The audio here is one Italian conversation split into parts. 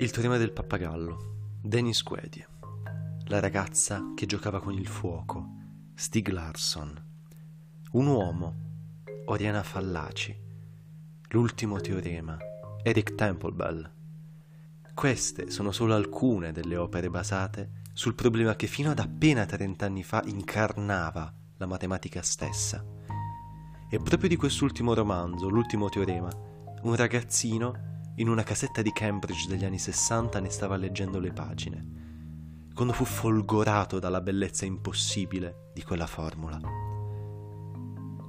Il teorema del pappagallo, Dennis Quedie, la ragazza che giocava con il fuoco, Stig Larsson, un uomo, Oriana Fallaci, l'ultimo teorema, Eric Templebell. Queste sono solo alcune delle opere basate sul problema che fino ad appena 30 anni fa incarnava la matematica stessa. E proprio di quest'ultimo romanzo, l'ultimo teorema, un ragazzino in una casetta di Cambridge degli anni 60 ne stava leggendo le pagine, quando fu folgorato dalla bellezza impossibile di quella formula.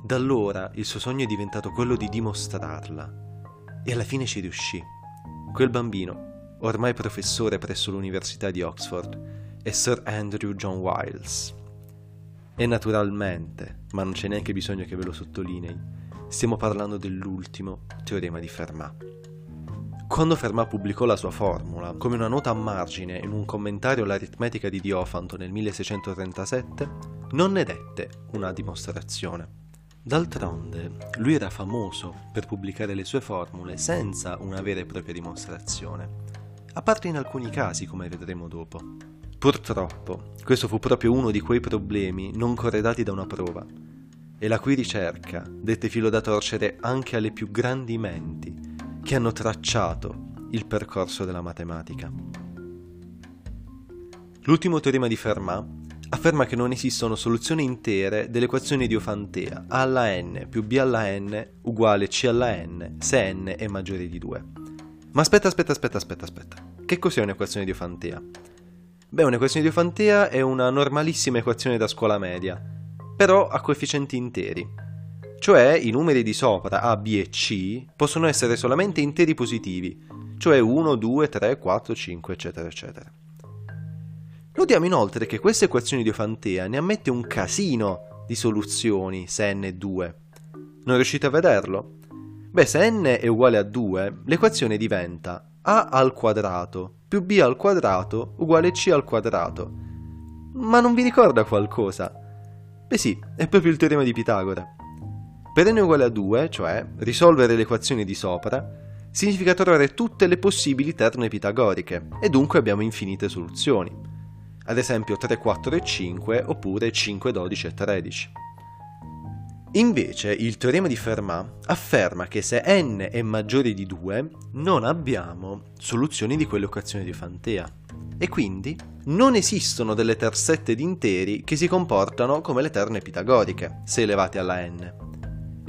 Da allora il suo sogno è diventato quello di dimostrarla e alla fine ci riuscì. Quel bambino, ormai professore presso l'Università di Oxford, è Sir Andrew John Wiles. E naturalmente, ma non c'è neanche bisogno che ve lo sottolinei, stiamo parlando dell'ultimo teorema di Fermat. Quando Fermat pubblicò la sua formula, come una nota a margine in un commentario all'aritmetica di Diofanto nel 1637, non ne dette una dimostrazione. D'altronde, lui era famoso per pubblicare le sue formule senza una vera e propria dimostrazione, a parte in alcuni casi, come vedremo dopo. Purtroppo, questo fu proprio uno di quei problemi non corredati da una prova, e la cui ricerca dette filo da torcere anche alle più grandi menti che hanno tracciato il percorso della matematica. L'ultimo teorema di Fermat afferma che non esistono soluzioni intere dell'equazione di Ofantea A alla n più b alla n uguale c alla n se n è maggiore di 2. Ma aspetta, aspetta, aspetta, aspetta, aspetta. Che cos'è un'equazione di Ofantea? Beh, un'equazione di Ofantea è una normalissima equazione da scuola media, però a coefficienti interi. Cioè i numeri di sopra A, B e C possono essere solamente interi positivi, cioè 1, 2, 3, 4, 5, eccetera, eccetera. Notiamo inoltre che questa equazione di Ofantea ne ammette un casino di soluzioni se n è 2. Non riuscite a vederlo? Beh, se n è uguale a 2, l'equazione diventa a al quadrato più b al quadrato uguale c al quadrato. Ma non vi ricorda qualcosa? Beh sì, è proprio il teorema di Pitagora. Per n uguale a 2, cioè risolvere le equazioni di sopra, significa trovare tutte le possibili terme pitagoriche e dunque abbiamo infinite soluzioni. Ad esempio 3, 4 e 5 oppure 5, 12 e 13. Invece il teorema di Fermat afferma che se n è maggiore di 2 non abbiamo soluzioni di quell'equazione di Fantea e quindi non esistono delle terzette di interi che si comportano come le terne pitagoriche se elevate alla n.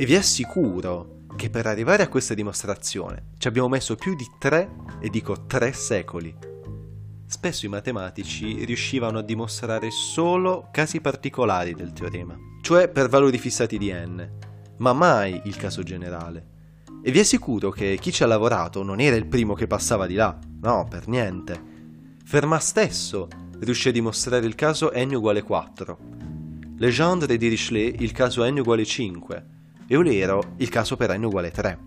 E vi assicuro che per arrivare a questa dimostrazione ci abbiamo messo più di tre, e dico tre secoli. Spesso i matematici riuscivano a dimostrare solo casi particolari del teorema, cioè per valori fissati di n, ma mai il caso generale. E vi assicuro che chi ci ha lavorato non era il primo che passava di là, no, per niente. Fermat stesso riuscì a dimostrare il caso n uguale 4. Legendre di Richelet il caso n uguale 5 Eulero il caso per n uguale 3.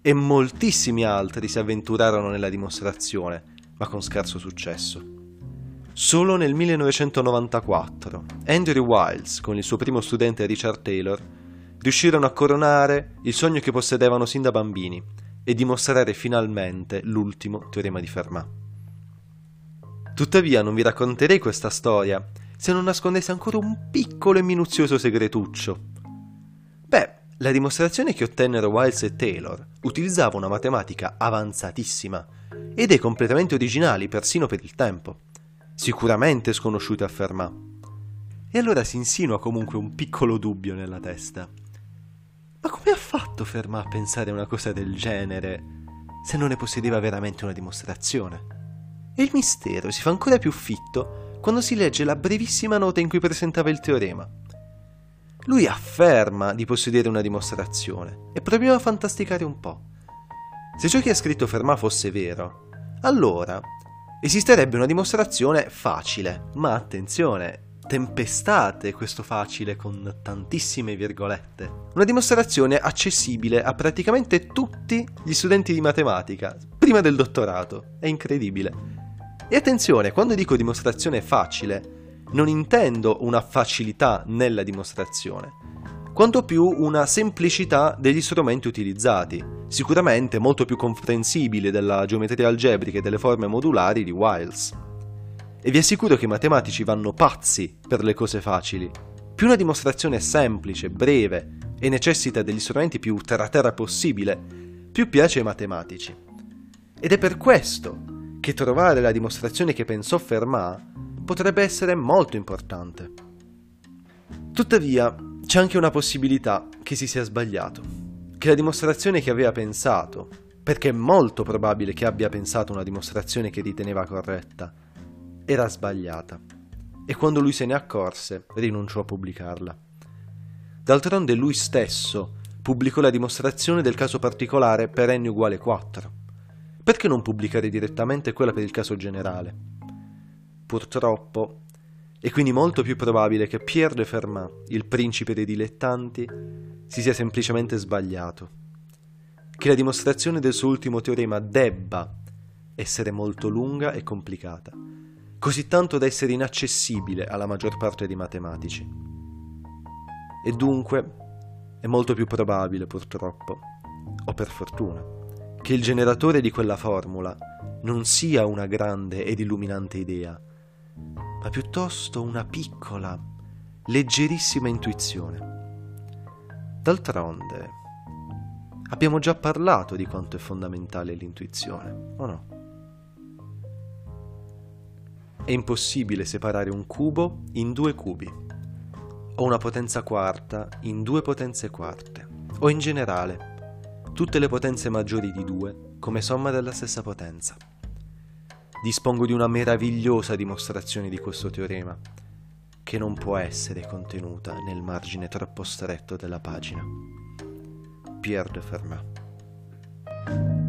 E moltissimi altri si avventurarono nella dimostrazione, ma con scarso successo. Solo nel 1994 Andrew Wiles, con il suo primo studente Richard Taylor, riuscirono a coronare il sogno che possedevano sin da bambini e dimostrare finalmente l'ultimo teorema di Fermat. Tuttavia non vi racconterei questa storia se non nascondessi ancora un piccolo e minuzioso segretuccio. La dimostrazione che ottennero Wiles e Taylor utilizzava una matematica avanzatissima e idee completamente originali persino per il tempo, sicuramente sconosciute a Fermat. E allora si insinua comunque un piccolo dubbio nella testa. Ma come ha fatto Fermat a pensare una cosa del genere se non ne possedeva veramente una dimostrazione? E il mistero si fa ancora più fitto quando si legge la brevissima nota in cui presentava il teorema. Lui afferma di possedere una dimostrazione e proviamo a fantasticare un po'. Se ciò che ha scritto Fermat fosse vero, allora esisterebbe una dimostrazione facile, ma attenzione, tempestate questo facile con tantissime virgolette. Una dimostrazione accessibile a praticamente tutti gli studenti di matematica, prima del dottorato. È incredibile. E attenzione, quando dico dimostrazione facile, non intendo una facilità nella dimostrazione, quanto più una semplicità degli strumenti utilizzati, sicuramente molto più comprensibile della geometria algebrica e delle forme modulari di Wiles. E vi assicuro che i matematici vanno pazzi per le cose facili. Più una dimostrazione è semplice, breve e necessita degli strumenti più terra-terra possibile, più piace ai matematici. Ed è per questo che trovare la dimostrazione che pensò Fermat potrebbe essere molto importante. Tuttavia, c'è anche una possibilità che si sia sbagliato, che la dimostrazione che aveva pensato, perché è molto probabile che abbia pensato una dimostrazione che riteneva corretta, era sbagliata, e quando lui se ne accorse rinunciò a pubblicarla. D'altronde lui stesso pubblicò la dimostrazione del caso particolare per n uguale 4, perché non pubblicare direttamente quella per il caso generale? Purtroppo, è quindi molto più probabile che Pierre de Fermat, il principe dei dilettanti, si sia semplicemente sbagliato. Che la dimostrazione del suo ultimo teorema debba essere molto lunga e complicata, così tanto da essere inaccessibile alla maggior parte dei matematici. E dunque è molto più probabile, purtroppo, o per fortuna, che il generatore di quella formula non sia una grande ed illuminante idea, ma piuttosto una piccola, leggerissima intuizione. D'altronde, abbiamo già parlato di quanto è fondamentale l'intuizione, o no? È impossibile separare un cubo in due cubi, o una potenza quarta in due potenze quarte, o in generale tutte le potenze maggiori di 2 come somma della stessa potenza dispongo di una meravigliosa dimostrazione di questo teorema, che non può essere contenuta nel margine troppo stretto della pagina. Pierre de Fermat.